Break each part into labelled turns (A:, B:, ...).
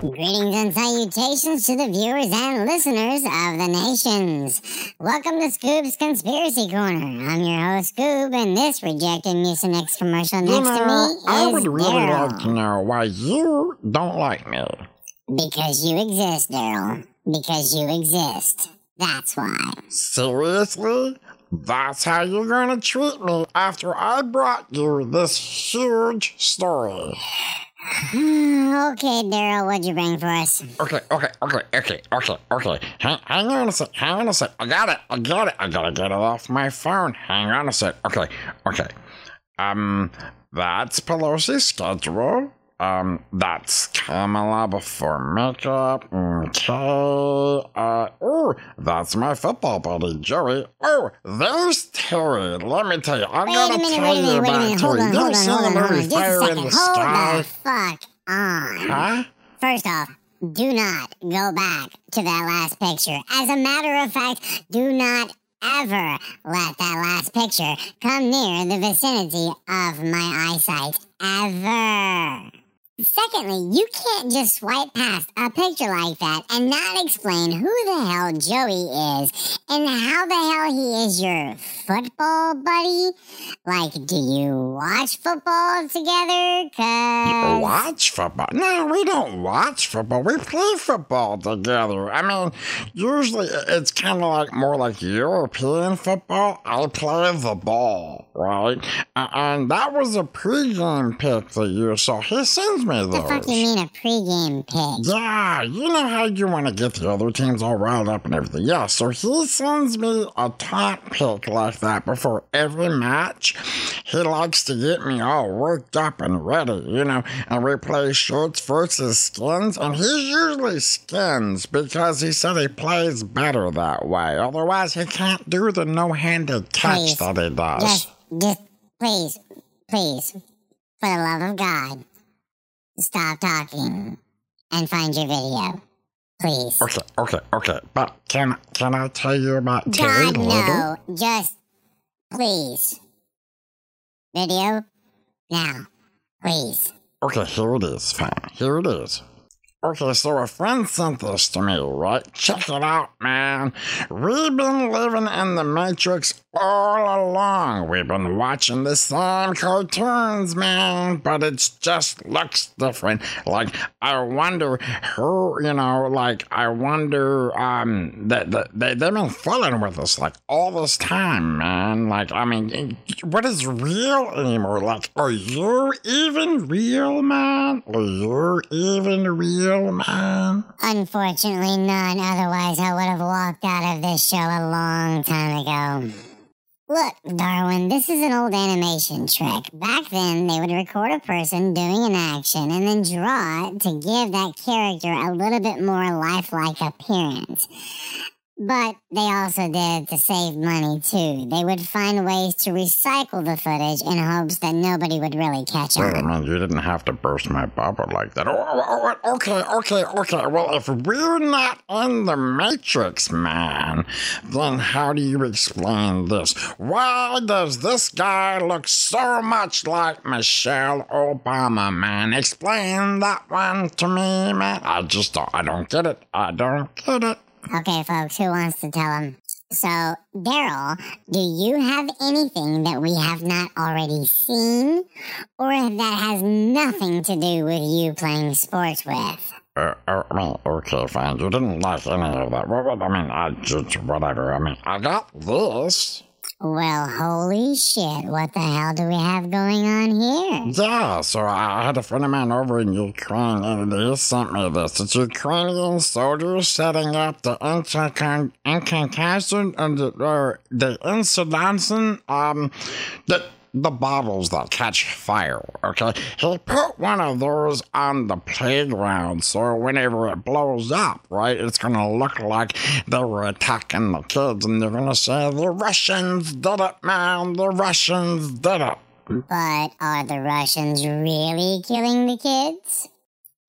A: Greetings and salutations to the viewers and listeners of the nations. Welcome to Scoob's Conspiracy Corner. I'm your host, Scoob, and this rejected Mucinex commercial next
B: you
A: to
B: know,
A: me is
B: I would really
A: Daryl.
B: like to know why you don't like me.
A: Because you exist, Daryl. Because you exist. That's why.
B: Seriously? That's how you're gonna treat me after I brought you this huge story.
A: okay, Daryl, what'd you bring for us?
B: Okay, okay, okay, okay, okay, okay. Hang, hang on a sec, hang on a sec. I got it, I got it. I gotta get it off my phone. Hang on a sec. Okay, okay. Um, that's Pelosi's schedule. Um, that's Kamala before makeup. Okay. Uh, oh, that's my football buddy, Joey. Oh, there's Terry. Let me tell you, I
A: Wait a
B: gotta
A: minute,
B: tell you
A: minute,
B: about.
A: Hold
B: Terry.
A: on,
B: You
A: hold
B: ever
A: on, hold on, hold
B: movie
A: on. Just a
B: Fire in the
A: Hold
B: Sky?
A: the fuck on.
B: Huh?
A: First off, do not go back to that last picture. As a matter of fact, do not ever let that last picture come near the vicinity of my eyesight. Ever. Secondly, you can't just swipe past a picture like that and not explain who the hell Joey is and how the hell he is your football buddy. Like, do you watch football together? Cause
B: Watch football? No, we don't watch football. We play football together. I mean, usually it's kind of like more like European football. I play the ball, right? And that was a pregame pick for you, so he sends me
A: the
B: those.
A: fuck you mean a pregame pick?
B: Yeah, you know how you want to get the other teams all riled up and everything. Yeah, so he sends me a top pick like that before every match. He likes to get me all worked up and ready, you know, and we play shirts versus skins, and he's usually skins because he said he plays better that way. Otherwise, he can't do the no-handed catch
A: Please,
B: that he does.
A: Just, just, please, please, for the love of God, stop talking and find your video. Please.
B: Okay, okay, okay, but can can I tell you about Terry
A: God,
B: Little?
A: no. Just, please. Video? Now. Please.
B: Okay, here it is. Fine. Here it is. Okay, so a friend sent this to me, right? Check it out, man. We've been living in the Matrix all along. We've been watching the same cartoons, man, but it just looks different. Like, I wonder who, you know, like, I wonder, um, that, they, they've been fooling with us, like, all this time, man. Like, I mean, what is real anymore? Like, are you even real, man? Are you even real, man?
A: Unfortunately, none. Otherwise, I would have walked out of this show a long time ago. Look, Darwin, this is an old animation trick. Back then, they would record a person doing an action and then draw it to give that character a little bit more lifelike appearance. But they also did to save money, too. They would find ways to recycle the footage in hopes that nobody would really catch
B: I
A: on.
B: mean, you didn't have to burst my bubble like that. Oh, oh, oh, oh, okay, okay, okay. Well, if we're not in the Matrix, man, then how do you explain this? Why does this guy look so much like Michelle Obama, man? Explain that one to me, man. I just don't, I don't get it. I don't get it.
A: Okay, folks, who wants to tell him? So, Daryl, do you have anything that we have not already seen? Or that has nothing to do with you playing sports with?
B: Uh, uh, I mean, okay, fine. You didn't like any of that. I mean, I just, whatever. I mean, I got this.
A: Well, holy shit, what the hell do we have going on here?
B: Yeah, so I had a friend of mine over in Ukraine, and he sent me this. It's Ukrainian soldiers setting up the incantation and the, uh, the um, the the bottles that catch fire. Okay, he put one of those on the playground, so whenever it blows up, right, it's gonna look like they were attacking the kids, and they're gonna say the Russians did it, man. The Russians did it.
A: But are the Russians really killing the kids?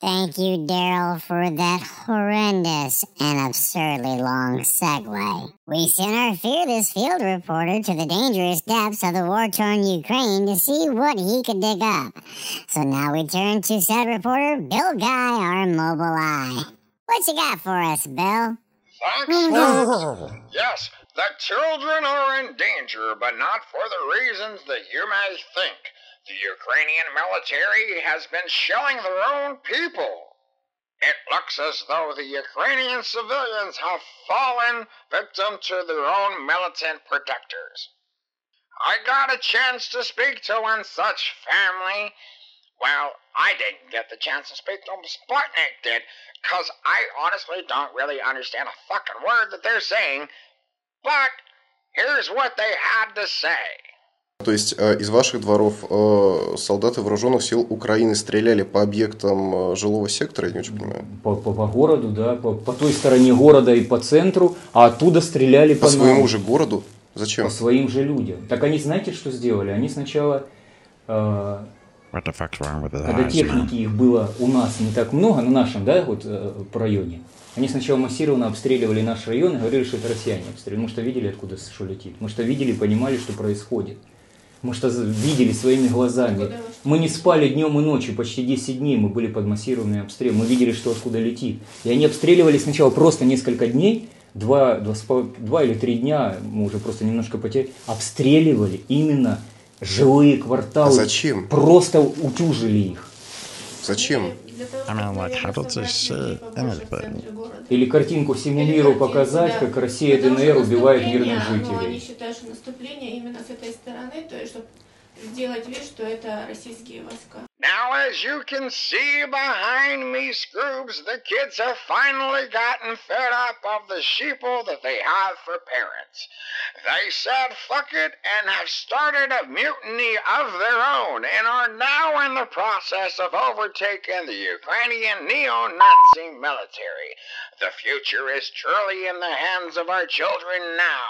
A: Thank you, Daryl, for that horrendous and absurdly long segue. We sent our fearless field reporter to the dangerous depths of the war torn Ukraine to see what he could dig up. So now we turn to said reporter Bill Guy, our mobile eye. What you got for us, Bill?
B: Thanks. Mm-hmm. yes, the children are in danger, but not for the reasons that you may think. The Ukrainian military has been shelling their own people. It looks as though the Ukrainian civilians have fallen victim to their own militant protectors. I got a chance to speak to one such family. Well, I didn't get the chance to speak to them, Sputnik did, because I honestly don't really understand a fucking word that they're saying. But here's what they had to say.
C: То есть э, из ваших дворов э, солдаты вооруженных сил Украины стреляли по объектам э, жилого сектора, я не очень понимаю.
D: По, по, по городу, да, по, по той стороне города и по центру, а оттуда стреляли по,
C: По своему
D: нам,
C: же городу? Зачем?
D: по своим же людям. Так они знаете, что сделали? Они сначала, э, когда техники их было у нас не так много, на нашем, да, вот э, по районе, они сначала массированно обстреливали наш район и говорили, что это россияне обстреливали. Мы что видели, откуда что летит. Мы что видели, понимали, что происходит. Мы что видели своими глазами. Мы не спали днем и ночью, почти 10 дней мы были под массированным обстрелом. Мы видели, что откуда летит. И они обстреливали сначала просто несколько дней, два, два, два или три дня, мы уже просто немножко потеряли, обстреливали именно жилые кварталы.
C: А зачем?
D: Просто утюжили их.
C: Зачем?
E: Anything?
D: Или картинку всему миру показать, как Россия ДНР убивает мирных
F: Они
D: жителей.
F: считают, что наступление именно с этой стороны, то есть, чтобы сделать вид, что это российские войска.
B: Now, as you can see behind me, Scroobs, the kids have finally gotten fed up of the sheeple that they have for parents. They said fuck it and have started a mutiny of their own and are now in the process of overtaking the Ukrainian neo-Nazi military. The future is truly in the hands of our children now.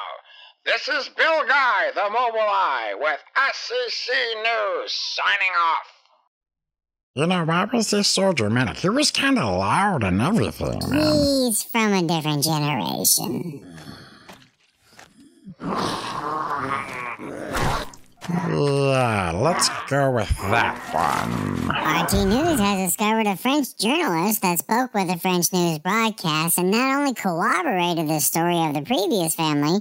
B: This is Bill Guy, the Mobile Eye, with SCC News, signing off.
E: You know, why was this so dramatic? He was kind of loud and everything, man.
A: He's from a different generation.
E: Yeah, let's go with that one.
A: RT News has discovered a French journalist that spoke with a French news broadcast and not only corroborated the story of the previous family,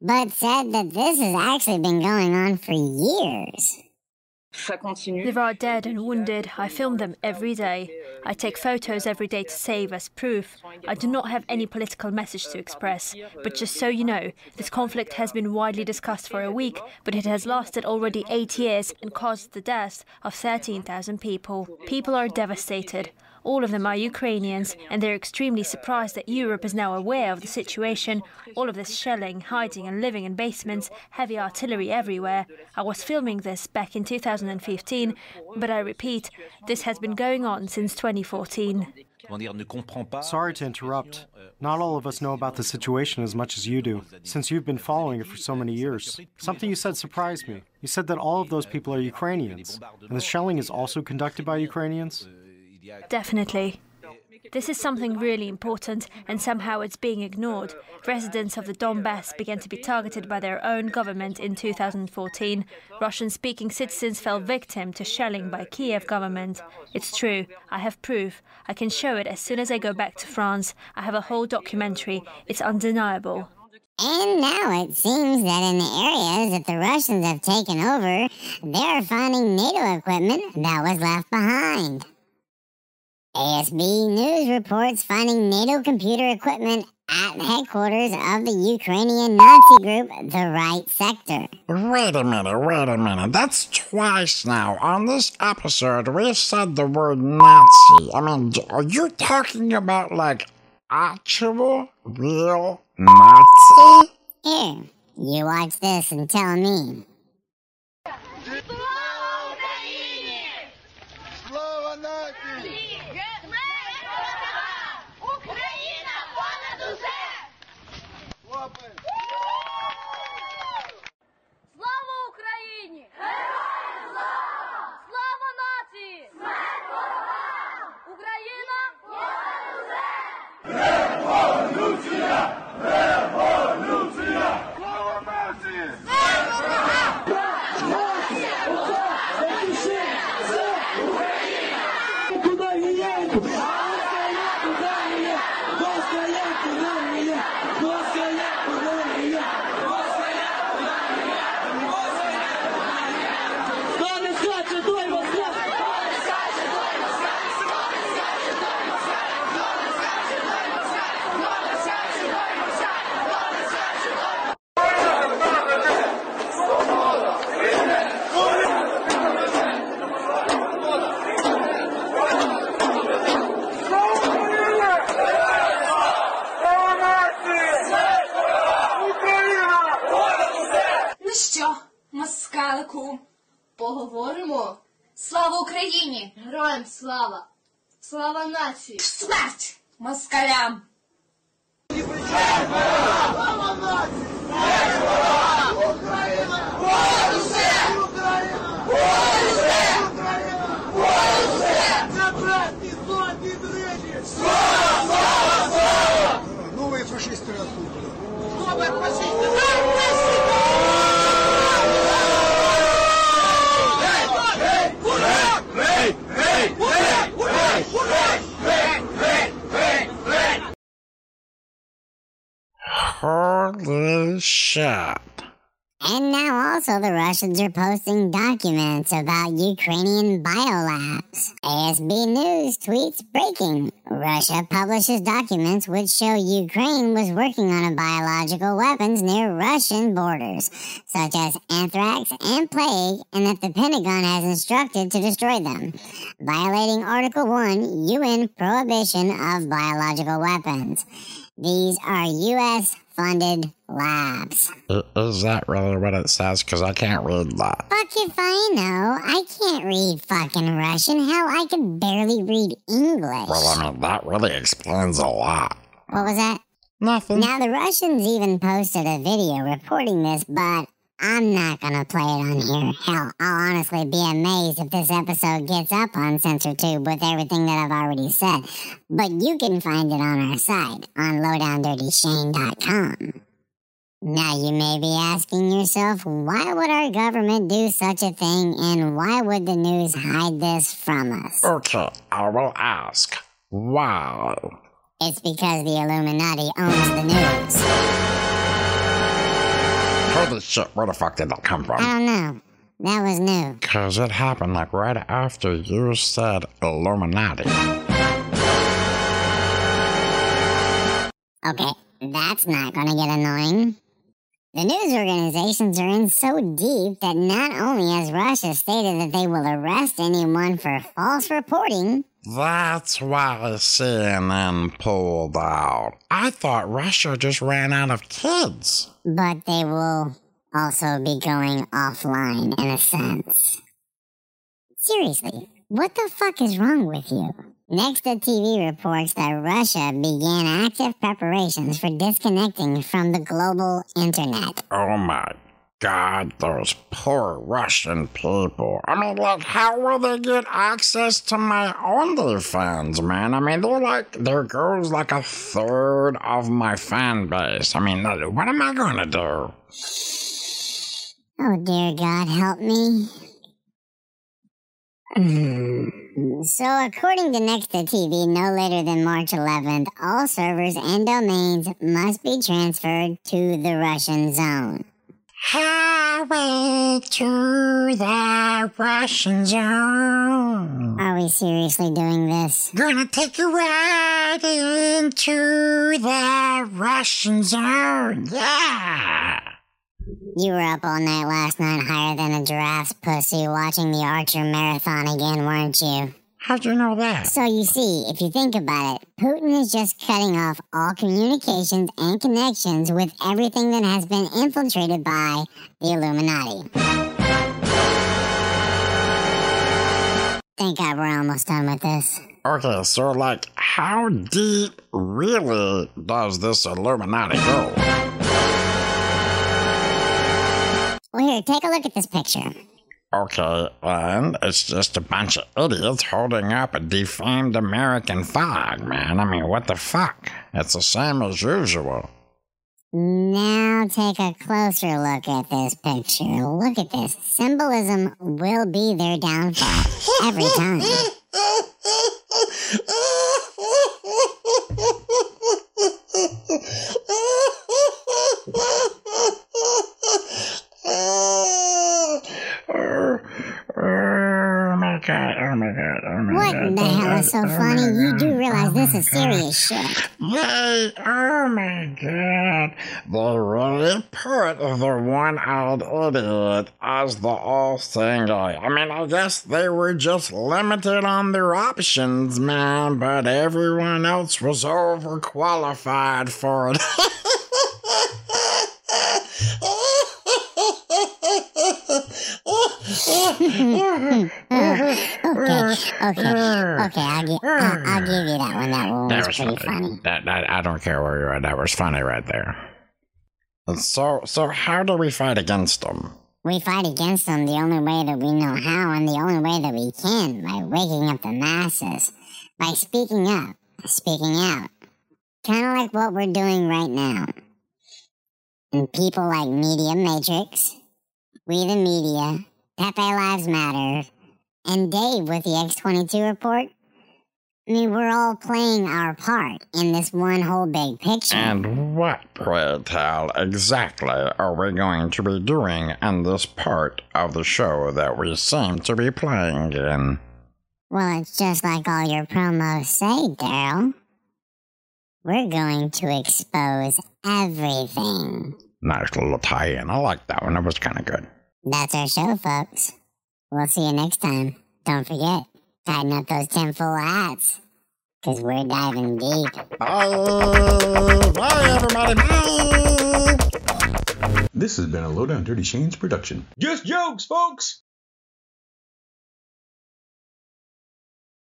A: but said that this has actually been going on for years.
G: There are dead and wounded. I film them every day. I take photos every day to save as proof. I do not have any political message to express. But just so you know, this conflict has been widely discussed for a week, but it has lasted already eight years and caused the deaths of 13,000 people. People are devastated. All of them are Ukrainians, and they're extremely surprised that Europe is now aware of the situation. All of this shelling, hiding, and living in basements, heavy artillery everywhere. I was filming this back in 2015, but I repeat, this has been going on since 2014.
H: Sorry to interrupt. Not all of us know about the situation as much as you do, since you've been following it for so many years. Something you said surprised me. You said that all of those people are Ukrainians, and the shelling is also conducted by Ukrainians?
G: Definitely. This is something really important, and somehow it's being ignored. Residents of the Donbass began to be targeted by their own government in 2014. Russian speaking citizens fell victim to shelling by Kiev government. It's true, I have proof. I can show it as soon as I go back to France. I have a whole documentary. It's undeniable.
A: And now it seems that in the areas that the Russians have taken over, they're finding NATO equipment that was left behind. ASB News reports finding NATO computer equipment at the headquarters of the Ukrainian Nazi group, the Right Sector.
E: Wait a minute, wait a minute. That's twice now. On this episode, we've said the word Nazi. I mean, are you talking about like actual, real Nazi?
A: Here, you watch this and tell me. Good luck. Марку, поговоримо.
I: Слава Україні! Героям слава! Слава нації! Смерть! Москалям! Слава
J: нації! Україна! Борюся! Україна! Борюся! Україна! Борюся! Забрати сотні дрижі!
K: Слава! Слава! Слава!
B: Нові фашисти
A: растуть! Нові фашисти! Also the Russians are posting documents about Ukrainian biolabs. ASB News tweets breaking. Russia publishes documents which show Ukraine was working on a biological weapons near Russian borders, such as anthrax and plague, and that the Pentagon has instructed to destroy them, violating Article 1 UN prohibition of biological weapons. These are U.S. funded labs.
B: Uh, uh, is that really what it says? Because I can't read that.
A: Fuck if I know. I can't read fucking Russian. Hell, I can barely read English.
B: Well, I mean, that really explains a lot.
A: What was that?
B: Nothing.
A: Now, the Russians even posted a video reporting this, but I'm not gonna play it on here. Hell, I'll honestly be amazed if this episode gets up on CensorTube with everything that I've already said. But you can find it on our site on lowdowndirtyshane.com. Now, you may be asking yourself, why would our government do such a thing and why would the news hide this from us?
B: Okay, I will ask. Why?
A: It's because the Illuminati owns the news.
B: Holy shit, where the fuck did that come from?
A: I don't know. That was new.
B: Because it happened like right after you said Illuminati.
A: Okay, that's not gonna get annoying. The news organizations are in so deep that not only has Russia stated that they will arrest anyone for false reporting,
B: That's why the CNN pulled out. I thought Russia just ran out of kids.
A: but they will also be going offline in a sense. Seriously, what the fuck is wrong with you? Nexta TV reports that Russia began active preparations for disconnecting from the global internet.
B: Oh my god, those poor Russian people. I mean, like, how will they get access to my OnlyFans, man? I mean, they're like, there goes like a third of my fan base. I mean, what am I gonna do?
A: Oh dear God, help me. so, according to Nexta TV, no later than March 11th, all servers and domains must be transferred to the Russian zone.
B: Highway to the Russian zone.
A: Are we seriously doing this?
B: Gonna take you right into the Russian zone. Yeah.
A: You were up all night last night higher than a giraffe's pussy watching the Archer Marathon again, weren't you?
B: How'd you know that?
A: So you see, if you think about it, Putin is just cutting off all communications and connections with everything that has been infiltrated by the Illuminati. Thank God we're almost done with this.
B: Okay, so like, how deep really does this Illuminati go?
A: Well, here, take a look at this picture.
B: Okay, and it's just a bunch of idiots holding up a defamed American flag, man. I mean, what the fuck? It's the same as usual.
A: Now take a closer look at this picture. Look at this. Symbolism will be their downfall every time.
B: Oh my god, oh my god, oh my
A: What
B: god.
A: the hell is so
B: oh
A: funny? You do
B: oh
A: realize this is oh
B: God.
A: serious shit.
B: Yay! Oh my god. They really put the one eyed idiot as the all seeing guy. I mean, I guess they were just limited on their options, man, but everyone else was overqualified for it.
A: okay, okay, okay. I'll, gi- I'll, I'll give you that one. That one was,
B: was
A: pretty
B: funny.
A: funny.
B: That, that I don't care where you're at. That was funny right there. So so how do we fight against them?
A: We fight against them the only way that we know how, and the only way that we can by waking up the masses, by speaking up, speaking out, kind of like what we're doing right now. And people like Media Matrix, We the Media, Pepe Lives Matter, and Dave with the X22 report. I mean, we're all playing our part in this one whole big picture.
B: And what, pray tell, exactly are we going to be doing in this part of the show that we seem to be playing in?
A: Well, it's just like all your promos say, Daryl. We're going to expose everything.
B: Nice little tie in. I like that one. That was kind of good.
A: That's our show, folks. We'll see you next time. Don't forget, tighten up those tinfoil hats, because we're diving deep.
B: Bye! Bye, everybody! Bye!
L: This has been a Lowdown Dirty Shane's production. Just jokes, folks!